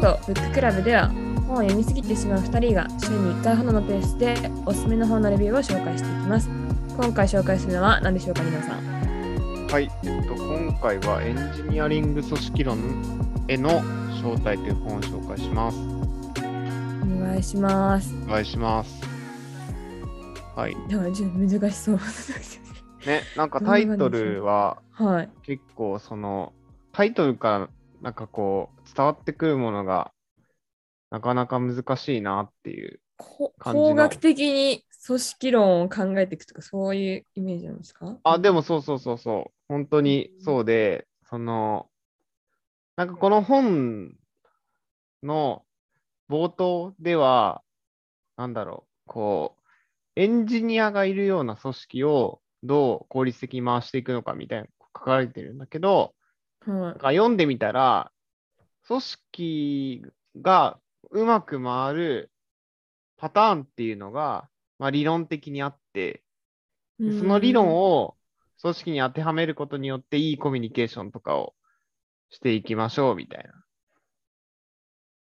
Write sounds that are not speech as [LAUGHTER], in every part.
ストブッククラブでは本を読みすぎてしまう2人が週に1回ほどのペースでおすすめの本のレビューを紹介していきます。今回紹介するのは何でしょうか、皆さん？はい、えっと、今回はエンジニアリング組織論への招待という本を紹介します。お願いします。お願いします。はい。でもちょっと難しそう。ね、なんかタイトルははい。結構その、タイトルからなんかこう伝わってくるものがなかなか難しいなっていう。こ感じの工学的に組織論を考えていくとか、そういうイメージなんですか？あ、でもそうそうそうそう。本当にそうで、その、なんかこの本の冒頭では、なんだろう、こう、エンジニアがいるような組織をどう効率的に回していくのかみたいな書かれてるんだけど、はなんか読んでみたら、組織がうまく回るパターンっていうのが、まあ、理論的にあって、その理論を。を組織に当てはめることによっていいコミュニケーションとかをしていきましょうみたいな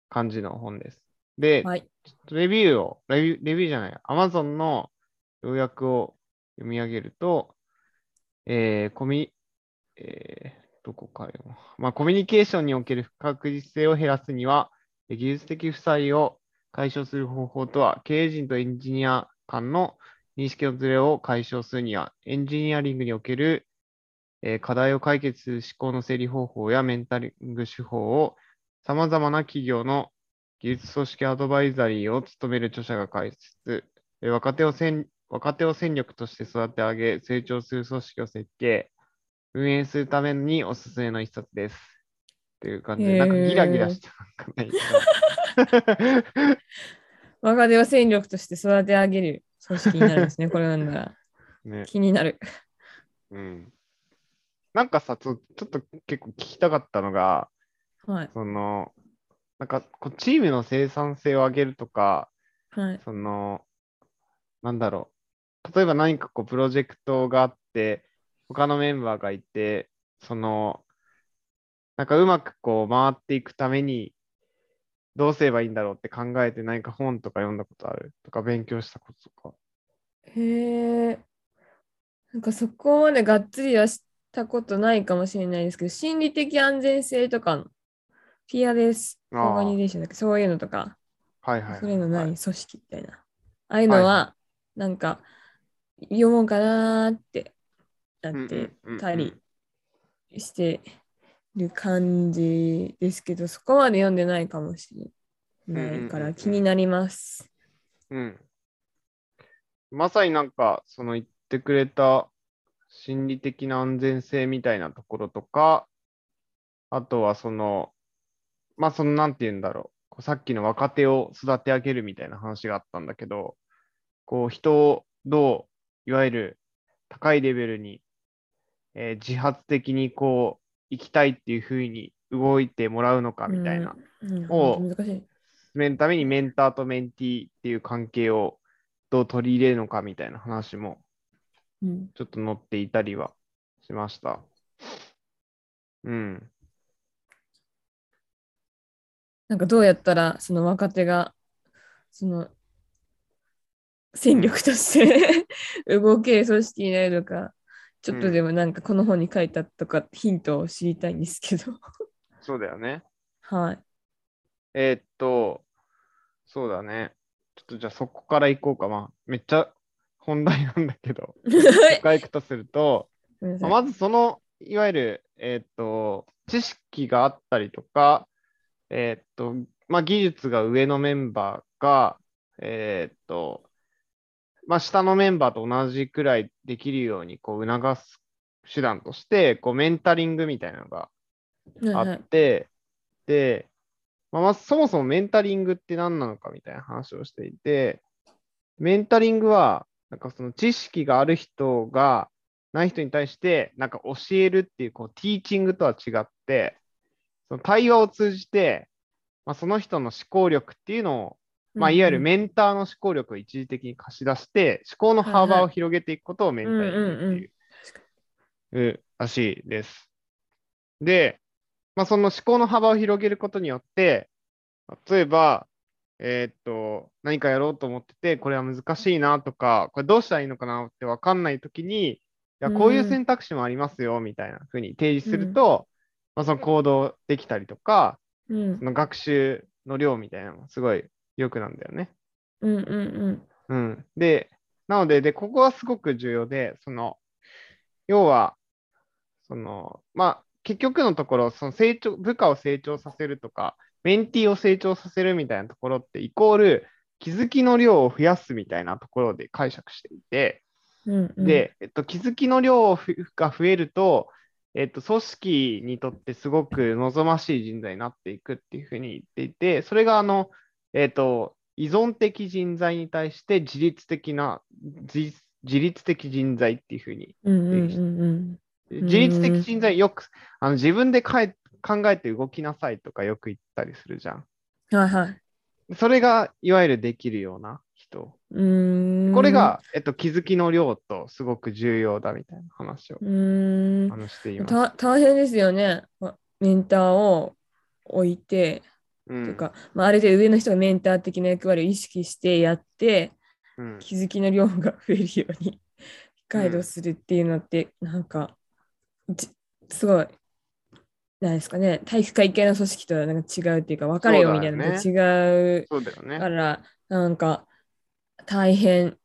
感じの本です。で、はい。ちょっとレビューを、レビューレビューじゃない、Amazon の要約を読み上げると、えーコミ、えーどこかよ。まあ、コミュニケーションにおける不確実性を減らすには、技術的負債を解消する方法とは、経営陣とエンジニア間の認識のズレを解消するには、エンジニアリングにおける、え課題を解決する思考の整理方法やメンタリング手法を、様々な企業の技術組織アドバイザリーを務める著者が解説、え若手を戦若手を戦力として育て上げ、成長する組織を設計、運営するためにおすすめの一冊です。っていう感じで、なんかギラギラしてなんかないけど。若手を戦力として育て上げる組織になるんですね、[LAUGHS] これなんだら。ね。気になる。うん。なんかさ、ちょちょっと結構聞きたかったのが、はい。その、なんかこうチームの生産性を上げるとか、はい。その、なんだろう。例えば何かこうプロジェクトがあって、他のメンバーがいて、その、なんかうまくこう回っていくために、どうすればいいんだろうって考えて何か本とか読んだことある？とか勉強したこととか。へえ。なんかそこまでがっつりはしたことないかもしれないですけど、心理的安全性とかの、ピアレスオーガニゼーションだっけ？そういうのとか、はいはいはい。そういうのはいない組織みたいな。ああいうのは、はなんか、読もうかなーってなってたりしてる感じですけど、そこまで読んでないかもしれないから気になります。うん。まさになんか、その言ってくれた心理的な安全性みたいなところとか、あとはその、まあそのなんて言うんだろうさっきの若手を育て上げるみたいな話があったんだけど、こう人をどう、いわゆる高いレベルに、えー自発的にこう、行きたいっていうふうに動いてもらうのかみたいな。を。進めるためにメンターとメンティーっていう関係をどう取り入れるのかみたいな話もうん。ちょっと載っていたりはしました。うん。なんかどうやったらその若手がその戦力として [LAUGHS] 動ける組織になるのか、ちょっとでもなんかこの本に書いたとかヒントを知りたいんですけど。そうだよね。はい。えーっと、そうだね。ちょっとじゃあそこから行こうか。まあ、めっちゃ本題なんだけど、そこから行くとすると、まあまずその、いわゆる、えーっと、知識があったりとか、えーっと、まあ、技術が上のメンバーが、えーっと、まあ、下のメンバーと同じくらいできるように、こう、促す手段として、こう、メンタリングみたいなのがあって、で、まあ、まずそもそもメンタリングって何なのかみたいな話をしていて、メンタリングは、なんかその知識がある人がない人に対して、なんか教えるっていう、こう、ティーチングとは違って、その対話を通じて、まあ、その人の思考力っていうのを、まあ、いわゆるメンターの思考力を一時的に貸し出して、思考の幅を広げていくことをメンタリングっていう、らしいです。で、まあ、その思考の幅を広げることによって、例えば、えーっと、何かやろうと思ってて、これは難しいなとか、これどうしたらいいのかなって分かんないときに、いや、こういう選択肢もありますよ、みたいな風に提示すると、まあ、その行動できたりとか、うん。その学習の量みたいなのがすごい良くなんだよね。うんうんうんうん。で、なので、で、ここはすごく重要で、その、要は、その、まあ、結局のところ、その成長、部下を成長させるとか、メンティーを成長させるみたいなところって、イコール、気づきの量を増やすみたいなところで解釈していて、うんうん、で、えっと、気づきの量ふが増えると、えっと、組織にとってすごく望ましい人材になっていくっていうふうに言っていて、それがあの、えっと、依存的人材に対して自律的な、自自律的人材っていうふうに、うんうん自律的人材よくあの自分でかえ考えて動きなさいとかよく言ったりするじゃん。はいはい。それがいわゆるできるような人。うーんこれ、が、えっと、気づきの量とすごく重要だみたいな話を話しています。た大変ですよね。まメンターを置いて、うんとか、まあ、ある程度上の人がメンター的な役割を意識してやって、うん気づきの量が増えるように [LAUGHS] ガイドするっていうのって、なんか、じすごい、なんですかね、体育会系の組織とはなんか違うっていうか、分かれよみたいなのとそう違う。から、なんか、大変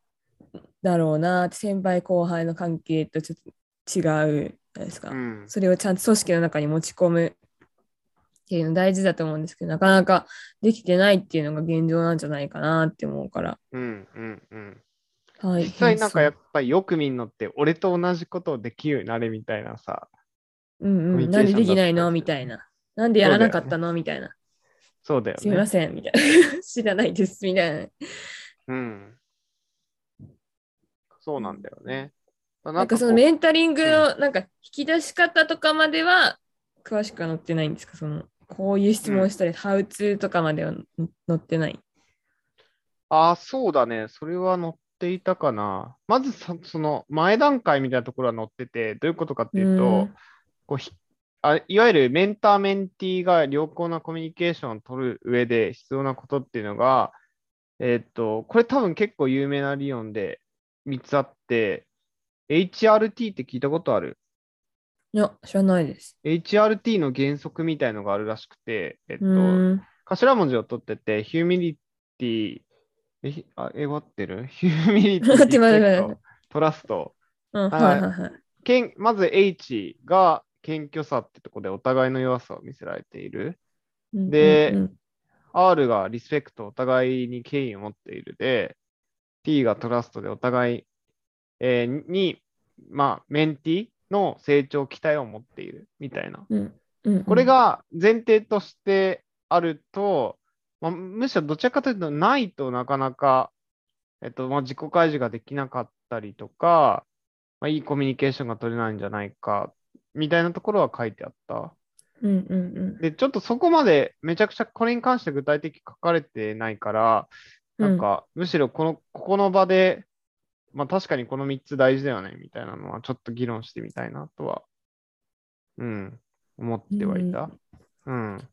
だろうな先輩後輩の関係とちょっと違うですか。うんそれをちゃんと組織の中に持ち込むっていうの大事だと思うんですけど、なかなかできてないっていうのが現状なんじゃないかなって思うから。うんうんうん。はい、実際なんかやっぱりよく見るのって、俺と同じことをできるようになれみたいなさ、うんうん、なんでできないの？みたいな。なんでやらなかったの、みたいな。そうだよすみまね。せん、みたいな。[LAUGHS] 知らないです、みたいな。うん。そうなんだよね。ななんかそのメンタリングのなんか引き出し方とかまでは詳しくは載ってないんですか？そのこういう質問をしたり、ハウツーとかまでは載ってない？ああ、そうだね。それは載っていたかな。まずさ、その前段階みたいなところは載ってて、どういうことかっていうと、うんこうひあいわゆるメンターメンティーが良好なコミュニケーションを取る上で必要なことっていうのが、えーっと、これ多分結構有名な理論で3つあって、HRT って聞いたことある？いや、知らないです。?HRT の原則みたいのがあるらしくて、えっと、うん。頭文字を取ってて、ヒューミリティ、えひあ英語合ってるヒューミリティ、トラスト。うん、はいはいはいはい。けんまず H が謙虚さってとこでお互いの弱さを見せられている。うんでうんうん R がリスペクト、お互いに敬意を持っているで、T がトラストでお互い、えーに、まあ、メンティの成長期待を持っているみたいな。うん。うん。これ、が前提としてあると、まあ、むしろどちらかというとないとなかなか、えっとまあ、自己開示ができなかったりとか、まあ、いいコミュニケーションが取れないんじゃないかみたいなところは書いてあった。うんうんうん。で、ちょっとそこまでめちゃくちゃこれに関して具体的に書かれてないから、なんかむしろこの、ここの場で、まあ確かにこの3つ大事だよねみたいなのはちょっと議論してみたいなとは、うん、思ってはいた。うん。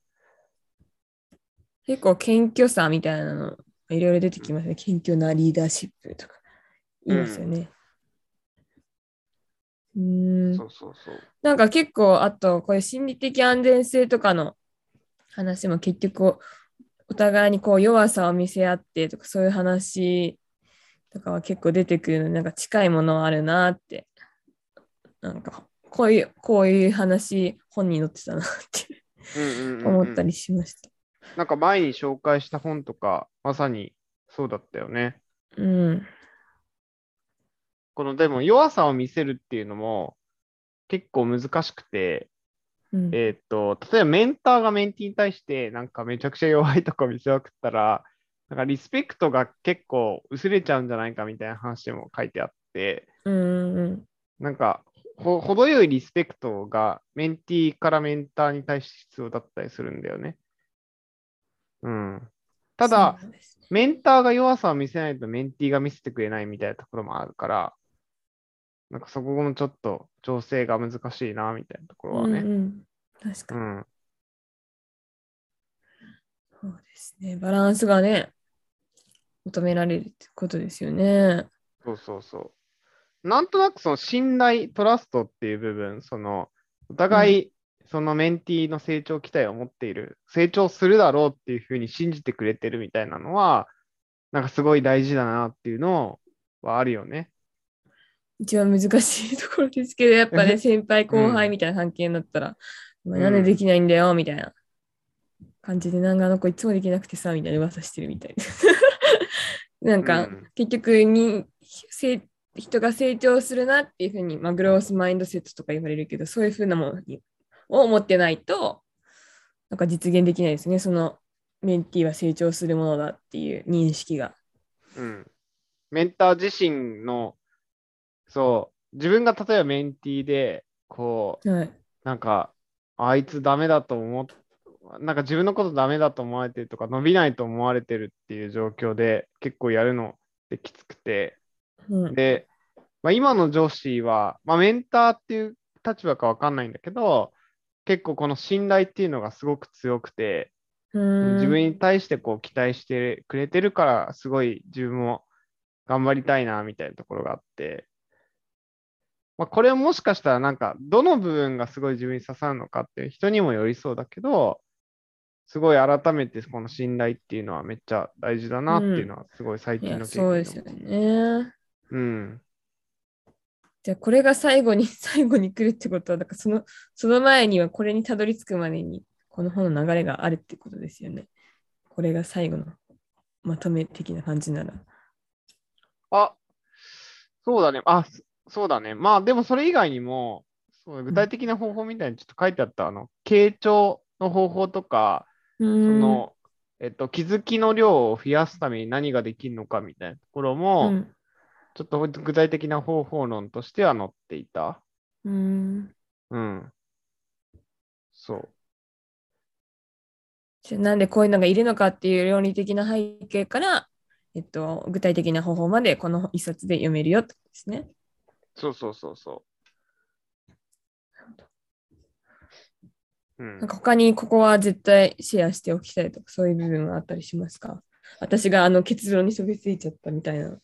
結構謙虚さみたいなのいろいろ出てきますね。謙虚なリーダーシップとか言いますよね。うーんそうそうそう。なんか結構、あと、こういう心理的安全性とかの話も結局、お互いにこう弱さを見せ合ってとか、そういう話とかは結構出てくるので、なんか近いものはあるなって、なんか、こういう、こういう話、本に載ってたなって思ったりしました。なんか前に紹介した本とか、まさにそうだったよね。うん。このでも弱さを見せるっていうのも結構難しくて、うん。えーっと、例えばメンターがメンティーに対してなんかめちゃくちゃ弱いとこ見せまくったら、なんかリスペクトが結構薄れちゃうんじゃないかみたいな話も書いてあって、うんうんなんかほ程よいリスペクトがメンティーからメンターに対して必要だったりするんだよね。うん。ただ、ねメンターが弱さを見せないとメンティーが見せてくれないみたいなところもあるから、なんかそこもちょっと調整が難しいなみたいなところはね。うんうん、確かうに。ん。そうですね。バランスがね、求められるってことですよね。そうそうそう。なんとなくその信頼、トラストっていう部分、そのお互いそのメンティーの成長期待を持っている、成長するだろうっていうふうに信じてくれてるみたいなのは、なんかすごい大事だなっていうのはあるよね。一番難しいところですけど、やっぱね、[LAUGHS] 先輩後輩みたいな関係になったら、お前なんでできないんだよ、みたいな感じで、なんかあの子いつもできなくてさ、みたいな噂してるみたいな。なんか、うん結局にせ人が成長するなっていうふうに、まあ、グロースマインドセットとか言われるけど、そういうふうなものにを持ってないと、なんか実現できないですね。そのメンティーは成長するものだっていう認識が。うん。メンター自身の、そう、自分が例えばメンティーで、こう、はい。なんか、あいつダメだと思っ、なんか自分のことダメだと思われてるとか、伸びないと思われてるっていう状況で結構やるのってきつくて、うん、で、まあ、今の上司は、まあ、メンターっていう立場かわかんないんだけど、結構この信頼っていうのがすごく強くて、自分に対してこう期待してくれてるから、すごい自分も頑張りたいなみたいなところがあって、まあ、これもしかしたらなんかどの部分がすごい自分に刺さるのかっていう人にもよりそうだけど、すごい改めてこの信頼っていうのはめっちゃ大事だなっていうのはすごい最近の経そうですよね。うん。じゃあこれが最後に最後に来るってことは、だからそのその前にはこれにたどり着くまでにこの本の流れがあるってことですよね。これが最後のまとめ的な感じなら。あ、そうだね。あ、そそうだね。まあでもそれ以外にも、そう具体的な方法みたいにちょっと書いてあった、あの、傾聴の方法とか、そその、えっと、気づきの量を増やすために何ができるのかみたいなところも、うんちょっと具体的な方法論としては載っていた。うんうん。そう。じゃあなんでこういうのがいるのかっていう論理的な背景から、えっと、具体的な方法までこの一冊で読めるよってことですね。そうそうそうそう。うんなんか他にここは絶対シェアしておきたいとかそういう部分はあったりしますか？私があの結論にそびついちゃったみたいな。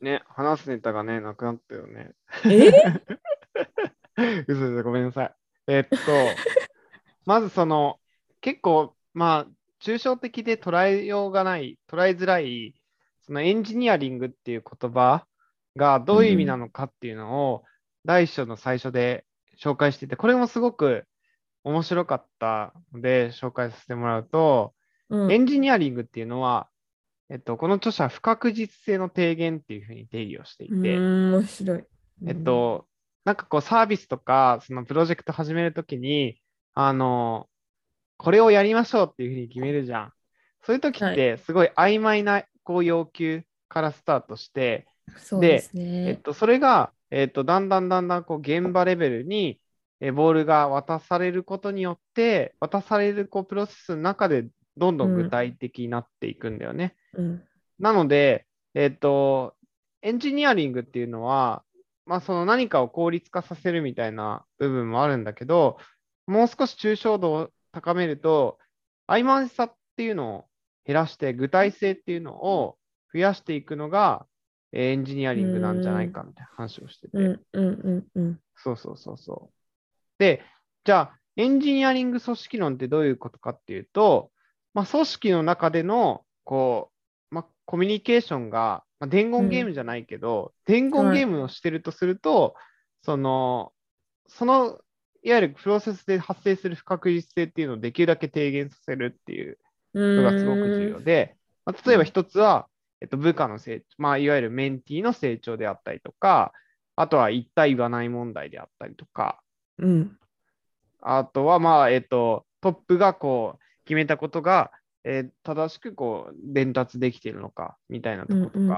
ね、話すネタがね、なくなったよね。え？[LAUGHS] 嘘です、ごめんなさい。えっと、[LAUGHS] まずその、結構、まあ、抽象的で捉えようがない、捉えづらい、そのエンジニアリングっていう言葉がどういう意味なのかっていうのを、第一章の最初で紹介してて、これもすごく面白かったので、紹介させてもらうと、うんエンジニアリングっていうのは、えっと、この著者は不確実性の低減っていうふうに定義をしていうて、面白い。えっと、なんかこうサービスとか、そのプロジェクト始めるときに、あの、これをやりましょうっていうふうに決めるじゃん。そういうときって、すごい曖昧なこう要求からスタートして、うん、そうですえっね。と、それが、えっと、だんだんだんだんこう現場レベルに、えボールが渡されることによって、渡されるこうプロセスの中でどんどん具体的になっていくんだよね。うんなので、えっ、と、エンジニアリングっていうのは、まあ、その何かを効率化させるみたいな部分もあるんだけど、もう少し抽象度を高めると、曖昧さっていうのを減らして、具体性っていうのを増やしていくのが、えーエンジニアリングなんじゃないかみたいな話をしてて。うんうんうんうん。そうそうそうそう。で、じゃあ、エンジニアリング組織論ってどういうことかっていうと、まあ、組織の中での、こう、まあ、コミュニケーションが、まあ、伝言ゲームじゃないけど、伝言ゲームをしてるとすると、その、その、いわゆるプロセスで発生する不確実性っていうのをできるだけ低減させるっていうのがすごく重要で、まあ、例えば一つは、えっと、部下の成長、まあ、いわゆるメンティーの成長であったりとか、あとは言った言わない問題であったりとか、うん。あとは、まあ、えっと、トップがこう、決めたことが、えー正しくこう、伝達できているのか、みたいなとことか、うんうん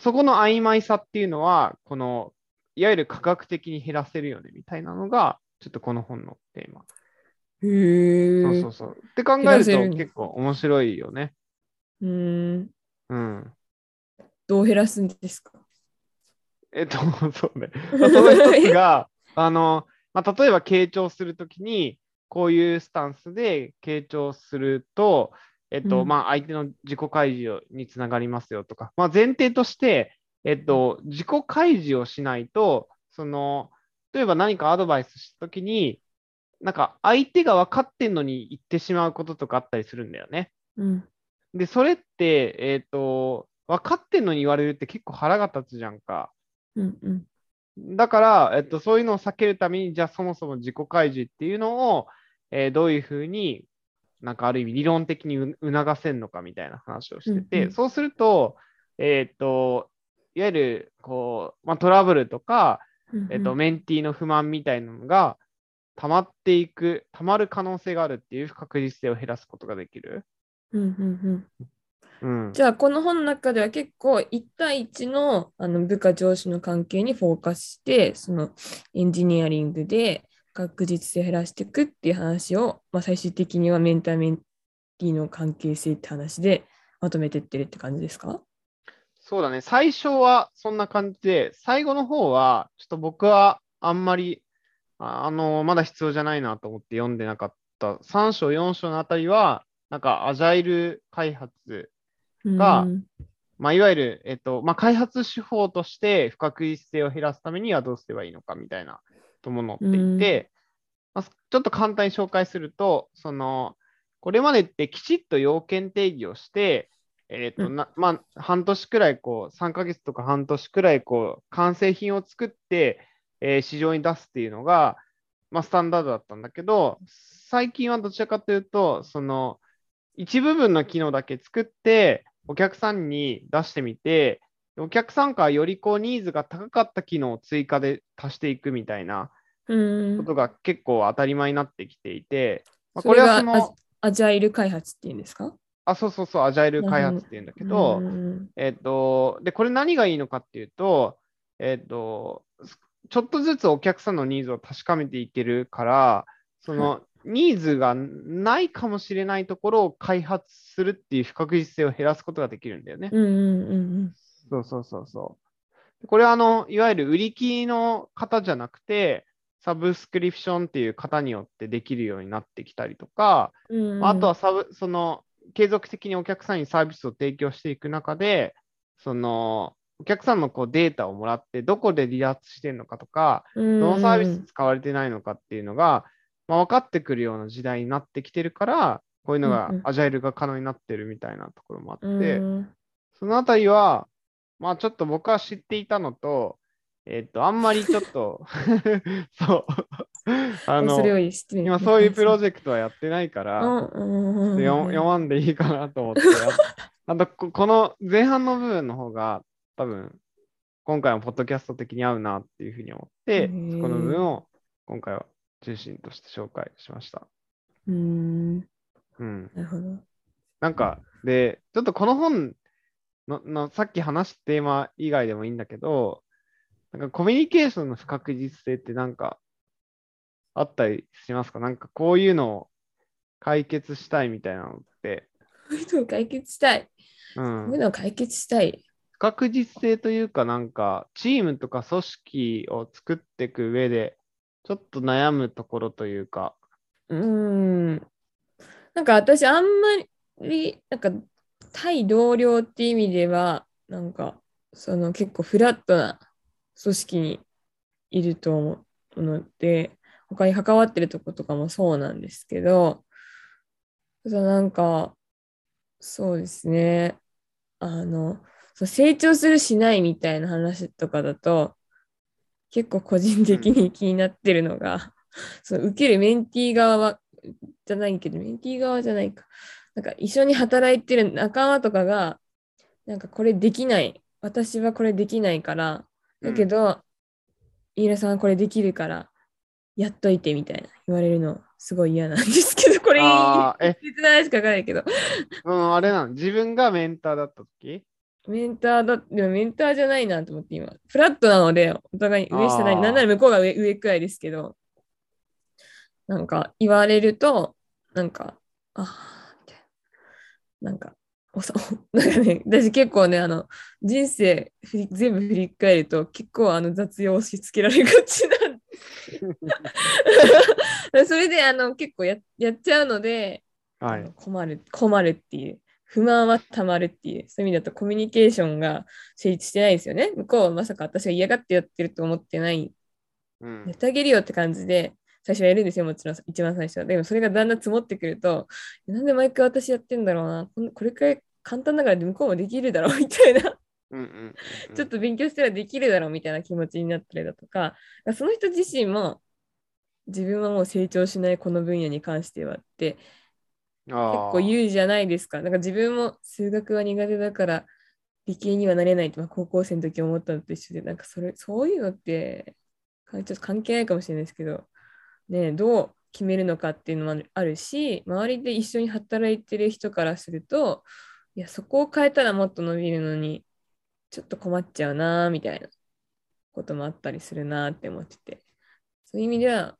そこの曖昧さっていうのは、この、いわゆる科学的に減らせるよね、みたいなのが、ちょっとこの本のテーマ。へえ。そうそうそう。って考えると結構面白いよね。うん。うん。どう減らすんですか？えっと、そうね。その一つが、[LAUGHS] あの、まあ、例えば傾聴するときに、こういうスタンスで傾聴すると、えっと、うんまあ、相手の自己開示につながりますよとか、まあ、前提として、えっと、自己開示をしないと、その、例えば何かアドバイスしたときに、なんか相手が分かってんのに言ってしまうこととかあったりするんだよね。うん。で、それって、えっと、分かってんのに言われるって結構腹が立つじゃんか。うん。うん。だから、えっと、そういうのを避けるために、じゃあそもそも自己開示っていうのを、えーどういうふうに、なんかある意味理論的にう促せるのかみたいな話をしてて、うんうんそうすると、えっと、いわゆる、こう、まあ、トラブルとか、うん。えっと、メンティーの不満みたいなのが溜まっていく、溜まる可能性があるっていう不確実性を減らすことができる。うん。うん。うん。うん。じゃあ、この本の中では結構1対1のあの部下上司の関係にフォーカスして、そのエンジニアリングで確実性を減らしていくっていう話を、まあ、最終的にはメンターメンティーの関係性って話でまとめてってるって感じですか？そうだね。最初はそんな感じで、最後の方は、ちょっと僕はあんまり、ああの、まだ必要じゃないなと思って読んでなかった。3章、4章のあたりは、なんか、アジャイル開発、がうん。まあ、いわゆる、えっと、まあ、開発手法として不確実性を減らすためにはどうすればいいのかみたいなものっていて、まあ、ちょっと簡単に紹介すると、その、これまでってきちっと要件定義をして、えっとうん。なまあ、半年くらい、こう、3ヶ月とか半年くらい、こう、完成品を作って、えー市場に出すっていうのが、まあ、スタンダードだったんだけど、最近はどちらかというと、その、一部分の機能だけ作って、お客さんに出してみて、お客さんからよりこうニーズが高かった機能を追加で足していくみたいなうん。ことが結構当たり前になってきていて、まあ、これはその、アアジャイル開発っていうんですか？あ、そうそうそう、アジャイル開発っていうんだけど、うん。えっと、で、これ何がいいのかっていうと、えっと、ちょっとずつお客さんのニーズを確かめていけるから、その、ニーズがないかもしれないところを開発するっていう不確実性を減らすことができるんだよね。うんうんうんそうそうそうそう。これはあの、いわゆる売り切りの方じゃなくて、サブスクリプションっていう方によってできるようになってきたりとか、うんうん。まああとはサブ、その、継続的にお客さんにサービスを提供していく中で、その、お客さんのこうデータをもらって、どこで離脱してるのかとか、どどのサービス使われてないのかっていうのが、まあ、分かってくるような時代になってきてるから、こういうのがアジャイルが可能になってるみたいなところもあって、うん。そのあたりは、まあちょっと僕は知っていたのと、えっと、あんまりちょっと、[LAUGHS] そう、あの今そういうプロジェクトはやってないから、うんうん読んでいいかなと思って [LAUGHS] あとここの前半の部分の方が多分、今回のポッドキャスト的に合うなっていうふうに思って、そこの部分を今回は中心として紹介しました。うん。うん。なるほど。なんか、で、ちょっとこの本ののさっき話したテーマ以外でもいいんだけど、なんかコミュニケーションの不確実性ってなんかあったりしますか？なんかこういうのを解決したいみたいなのって、こういうのを解決したい。う、こうんいうのを解決したい。不確実性というかなんかチームとか組織を作っていく上でちょっと悩むところというか、うん。なんか私あんまり、なんか対同僚っていう意味では、なんかその結構フラットな組織にいると思うので、他に関わってるとことかもそうなんですけど、そうなんか、そうですね。あの、成長するしないみたいな話とかだと、結構個人的に気になってるのが、[LAUGHS] その受けるメンティー側は、じゃないけど、メンティー側じゃないか。なんか一緒に働いてる仲間とかが、なんかこれできない。私はこれできないから、だけど、飯浦さんこれできるから、やっといてみたいな。言われるの、すごい嫌なんですけど、これ、あーえ。切ないしか書かないけど、うん、あれなの、自分がメンターだった時？メンターだ、でもメンターじゃないなと思って今、フラットなので、お互い上下ない、なんなら向こうが上上くらいですけど、なんか言われると、なんか、あな。なんか、おさ、[LAUGHS] なんかね、私結構ね、あの、人生振り全部振り返ると、結構あの雑用を押し付けられがちなんで [LAUGHS] それであの結構ややっちゃうので、はい。困る、困るっていう。不満はたまるっていう、そういう意味だとコミュニケーションが成立してないですよね。向こうはまさか私が嫌がってやってると思ってない。うん。やってあげるよって感じで、最初はやるんですよ、もちろん、一番最初は。でもそれがだんだん積もってくると、なんで毎回私やってんだろうな、これくらい簡単だから向こうもできるだろう [LAUGHS] みたいな、ちょっと勉強したらできるだろうみたいな気持ちになったりだとか、その人自身も自分はもう成長しないこの分野に関してはって結結構言うじゃないですか。なんか自分も数学は苦手だから理系にはなれないって、まあ、高校生の時思ったのと一緒で、なんかそれそういうのってかちょっと関係ないかもしれないですけど、ね、どう決めるのかっていうのもあるし、周りで一緒に働いてる人からすると、いや、そこを変えたらもっと伸びるのに、ちょっと困っちゃうな、みたいなこともあったりするなって思ってて、そういう意味では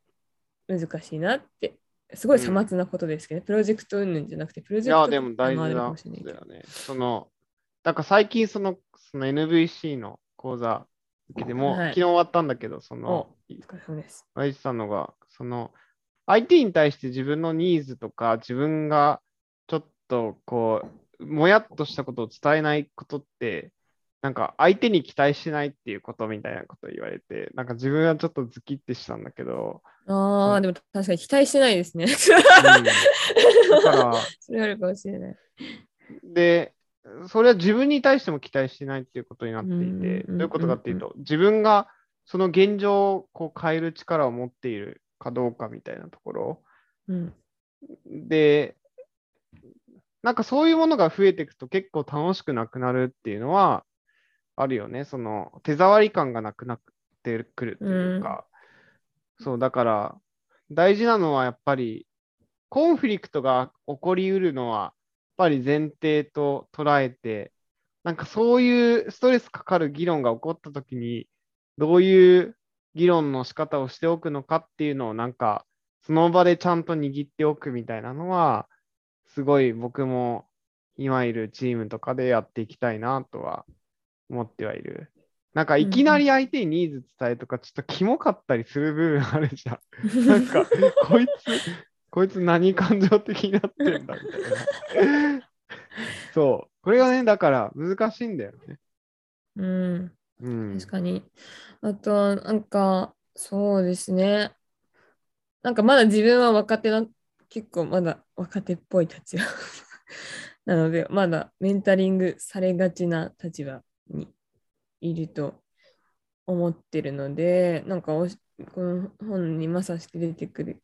難しいなってすごいさまつなことですけど、ねプロジェクト云々じゃなくて、プロいジェクトや、でも大事なことだよね。その、なんか最近その、その NVC の講座受けても、はい昨日終わったんだけど、その、お疲れ様です。言ってたのが、その、相手に対して自分のニーズとか、自分がちょっとこう、もやっとしたことを伝えないことって、なんか相手に期待しないっていうことみたいなことを言われて、なんか自分はちょっとズキッてしたんだけど、ああ、でも確かに期待してないですね。うんだから、[LAUGHS] それあるかもしれない。で、それは自分に対しても期待してないっていうことになっていて、うんうんうんうんどういうことかっていうと、自分がその現状をこう変える力を持っているかどうかみたいなところうん。で、なんかそういうものが増えていくと結構楽しくなくなるっていうのはあるよね。その手触り感がなくなってくるっていうか、そう、だから大事なのはやっぱりコンフリクトが起こりうるのはやっぱり前提と捉えて、なんかそういうストレスかかる議論が起こったときに、どういう議論の仕方をしておくのかっていうのをなんかその場でちゃんと握っておくみたいなのは、すごい僕も今いるチームとかでやっていきたいなとは思ってはいる。なんかいきなり相手にニーズ伝えとかちょっとキモかったりする部分あるじゃん。[LAUGHS] なんか、こいつ、こいつ何感情的になってんだみたいな。[LAUGHS] そう。これがね、だから難しいんだよね。うん。うん。確かに。あと、なんか、そうですね。なんかまだ自分は若手な、結構まだ若手っぽい立場 [LAUGHS] なので、まだメンタリングされがちな立場にいると思ってるので、なんかこの本にまさしく出てくる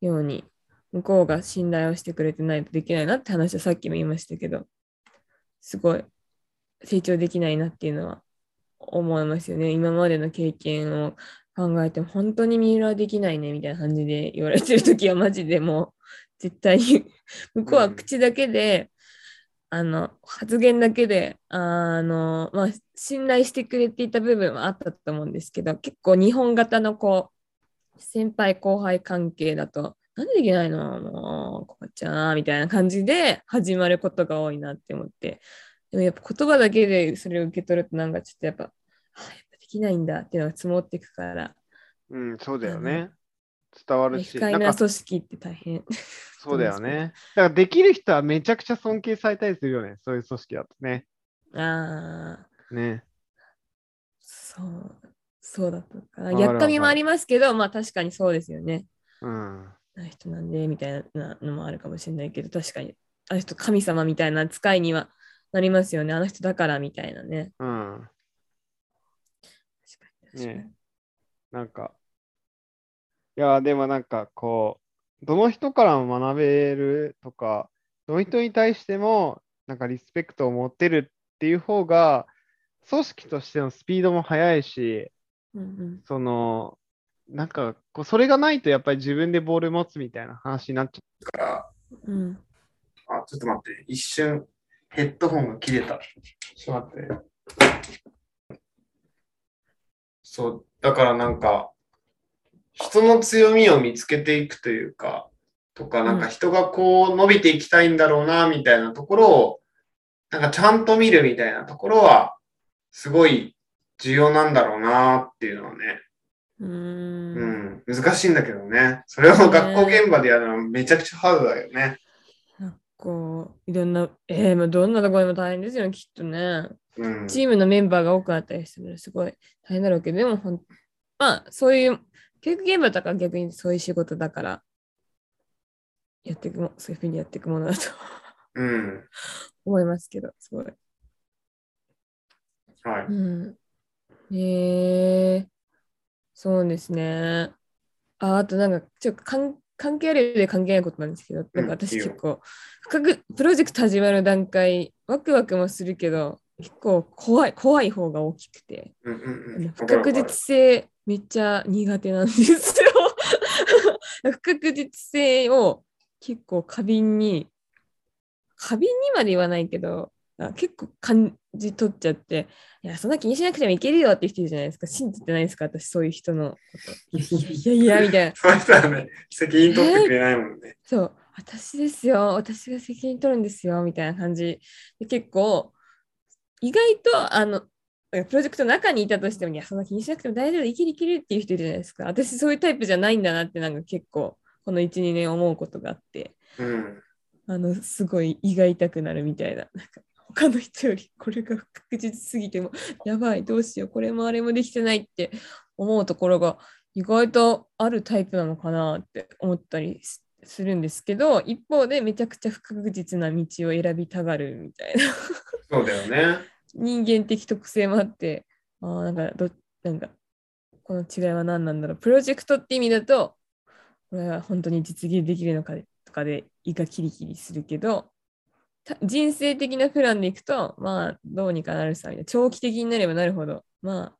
ように、向こうが信頼をしてくれてないとできないなって話はさっきも言いましたけど、すごい成長できないなっていうのは思いますよね。今までの経験を考えても本当に三浦はできないねみたいな感じで言われてるときはマジでもう絶対に [LAUGHS] 向こうは口だけで、あの発言だけであの、まあ、信頼してくれていた部分はあったと思うんですけど結構日本型のこう先輩後輩関係だとなんでできないの？もうこっちゃなみたいな感じで始まることが多いなって思って。でもやっぱ言葉だけでそれを受け取るとなんかちょっとやっぱ、あやっぱできないんだっていうのが積もっていくから、うん、そうだよね。伝わるし。不快な組織って大変。そうだよね。[LAUGHS] だからできる人はめちゃくちゃ尊敬されたりするよね。そういう組織だとね。ああ、ね。そう、そうだとか。やったみもありますけど、まあ確かにそうですよね。うん。な人なんでみたいなのもあるかもしれないけど、確かに、あの人神様みたいな扱いにはなりますよね。あの人だからみたいなね。うん。確かに確かにねなんか、いや、でもなんかこう、どの人からも学べるとか、どの人に対しても、なんかリスペクトを持ってるっていう方が、組織としてのスピードも速いし、うんうんその、なんかこう、それがないとやっぱり自分でボール持つみたいな話になっちゃうから、うんあ、ちょっと待って、一瞬ヘッドホンが切れた。ちょっと待って。そう、だからなんか、人の強みを見つけていくというか、とか、なんかうん人がこう伸びていきたいんだろうな、みたいなところを、なんかちゃんと見るみたいなところは、すごい重要なんだろうなっていうのはね、うーんうん、難しいんだけどね。それを学校現場でやるのはめちゃくちゃハードだよね。構いろんな、えー、まあどんなところでも大変ですよ、きっとね。うん。チームのメンバーが多くなったりするのすごい大変だろうけど、でもほん、まあそういう、教育現場とかは逆にそういう仕事だから、やっていくも、そういうふうにやっていくものだとうん。思いますけど、すごい。はい。うん。えー、そうですね。あ、あとなんか、ちょっと関関係あるようで関係ないことなんですけど、なんか私結構、深くプロジェクト始まる段階、ワクワクもするけど、結構怖い、怖い方が大きくて、うんうんうん。不確実性めっちゃ苦手なんですよ。[LAUGHS] 不確実性を結構過敏に、過敏にまで言わないけど、あ結構感じ取っちゃって、いや、そんな気にしなくてもいけるよって人いるじゃないですか。信じてないですか私、そういう人のこと。いやいや、みたいな。[LAUGHS] そういう人はね、責任取ってくれないもんね。そう、私ですよ、私が責任取るんですよ、みたいな感じで結構、意外と、あの、プロジェクトの中にいたとしても、いや、そんな気にしなくても大丈夫、いけるいけるっていう人いるじゃないですか。私、そういうタイプじゃないんだなって、なんか結構、この1、2年思うことがあって、うん。あの、すごい胃が痛くなるみたいな。なんか他の人よりこれが不確実すぎても、やばい、どうしよう、これもあれもできてないって思うところが意外とあるタイプなのかなって思ったりすするんですけど、一方でめちゃくちゃ不確実な道を選びたがるみたいなそうだよね。人間的特性もあって、あーなんかど、なんか、この違いは何なんだろう。プロジェクトって意味だと、これは本当に実現できるのかとかで胃がキリキリするけど、た人生的なプランでいくと、まあ、どうにかなるさ、みたいな。長期的になればなるほど、まあ、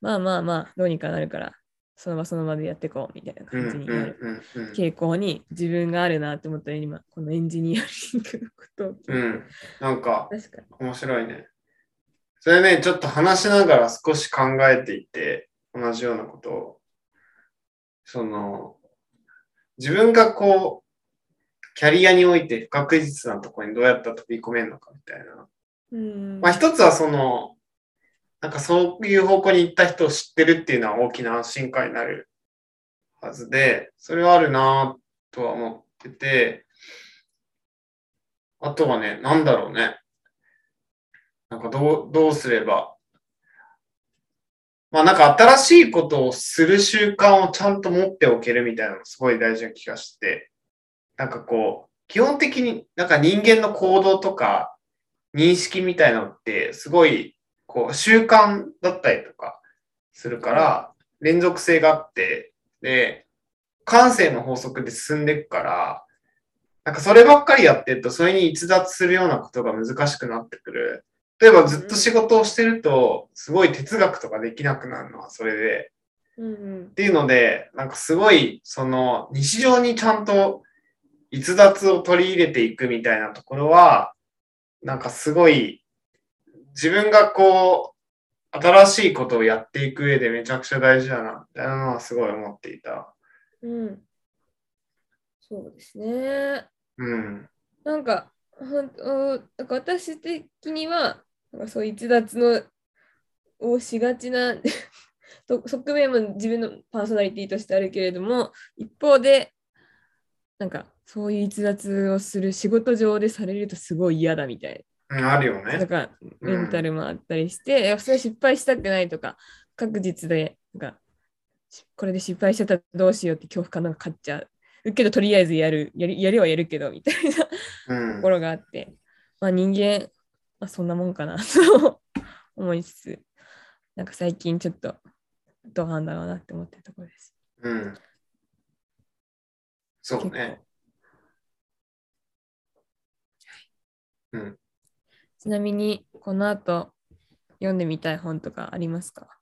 まあまあまあ、どうにかなるから、その場その場でやっていこう、みたいな感じになる。傾向に自分があるなって思ったら、今、このエンジニアリングのことをうん。なんか。面白いね。それね、ちょっと話しながら少し考えていて、同じようなことを。その、自分がこう、キャリアにおいて不確実なところにどうやったら飛び込めるのかみたいな。うんまあ一つはその、なんかそういう方向に行った人を知ってるっていうのは大きな安心感になるはずで、それはあるなとは思ってて、あとはね、なんだろうね。なんかどう、どうすれば。まあなんか新しいことをする習慣をちゃんと持っておけるみたいなのすごい大事な気がして、なんかこう、基本的になんか人間の行動とか認識みたいなのってすごいこう習慣だったりとかするから連続性があって、で、感性の法則で進んでいくから、なんかそればっかりやってると、それに逸脱するようなことが難しくなってくる。例えばずっと仕事をしてると、すごい哲学とかできなくなるのはそれで。うんうんっていうので、なんかすごい、その日常にちゃんと逸脱を取り入れていくみたいなところは、なんかすごい、自分がこう、新しいことをやっていく上でめちゃくちゃ大事だな、みたいなのはすごい思っていた。うん。そうですね。うん。なんか、ほんとなんか私的には、なんかそう逸脱のをしがちな [LAUGHS] と側面も自分のパーソナリティとしてあるけれども、一方で、なんかそういう逸脱をする仕事上でされるとすごい嫌だみたいうん、あるよね。からメンタルもあったりして、いやそれは失敗したくないとか、確実で、なんかしこれで失敗しちゃったらどうしようって恐怖感なんか勝っちゃう。けどとりあえずやる、やるやるはやるけどみたいな。うんとこ。ろがあって、まあ人間、まあ、そんなもんかな [LAUGHS] と思いつつ、なんか最近ちょっとどうなんだろうなって思ってるところです。うん。そうね。うん。ちなみに、この後読んでみたい本とかありますか？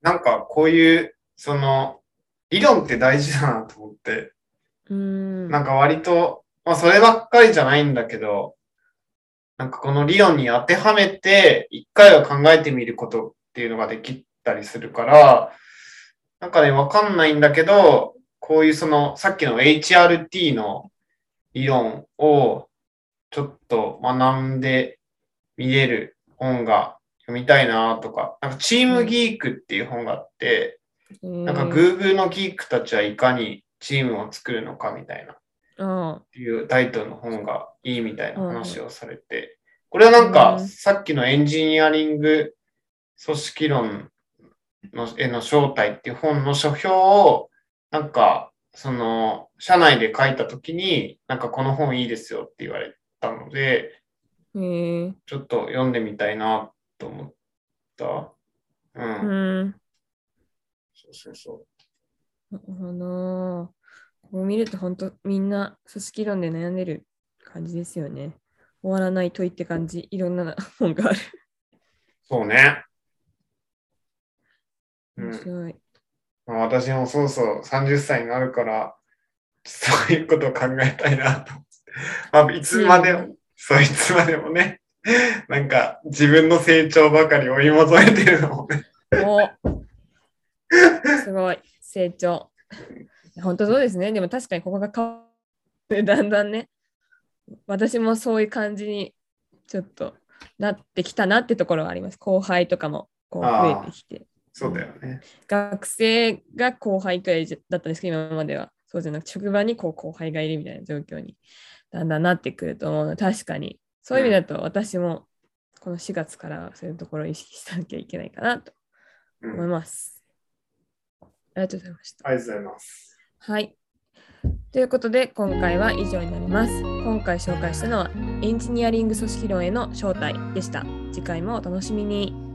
なんかこういう、その、理論って大事だなと思って、うーん。なんか割と、まあそればっかりじゃないんだけど、なんかこの理論に当てはめて、一回は考えてみることっていうのができたりするから、なんかね、わかんないんだけど、こういうその、さっきの HRT の理論をちょっと学んで見れる本が読みたいなとか、なんかチームギークっていう本があって、ななんか Google のギークたちはいかにチームを作るのかみたいな。あっていうタイトルの本がいいみたいなうんうん話をされて、これはなんかうんさっきのエンジニアリング組織論のへの正体っていう本の書評をなんかその社内で書いたときになんかこの本いいですよって言われたので。ちょっと読んでみたいなと思った。う。うんん。そうそうそなるほど。こう見ると本当みんな組織論で悩んでる感じですよね。終わらない問いって感じ。いろんな本がある。う。そうね。うん。面白い。まあ、私もそうそう30歳になるから、そういうことを考えたいなと。[LAUGHS] まあ、いつまでも、そういつまでもね、なんか自分の成長ばかり追い求めてるのもね。おすごい。成長。[LAUGHS] 本当そうですね。でも確かにここが変わって、だんだんね、私もそういう感じにちょっとなってきたなってところはあります。後輩とかもこう増えてきて。そうだよね。学生が後輩くらいだったんですけど、今までは。そうじゃなくて、職場にこう後輩がいるみたいな状況にだんだんなってくると思うので、確かに、そういう意味だと私もこの4月からはそういうところを意識しなきゃいけないかなとうん。思います。ありがとうございました。ありがとうございます。はい。ということで、今回は以上になります。今回紹介したのは、エンジニアリング組織論への招待でした。次回もお楽しみに。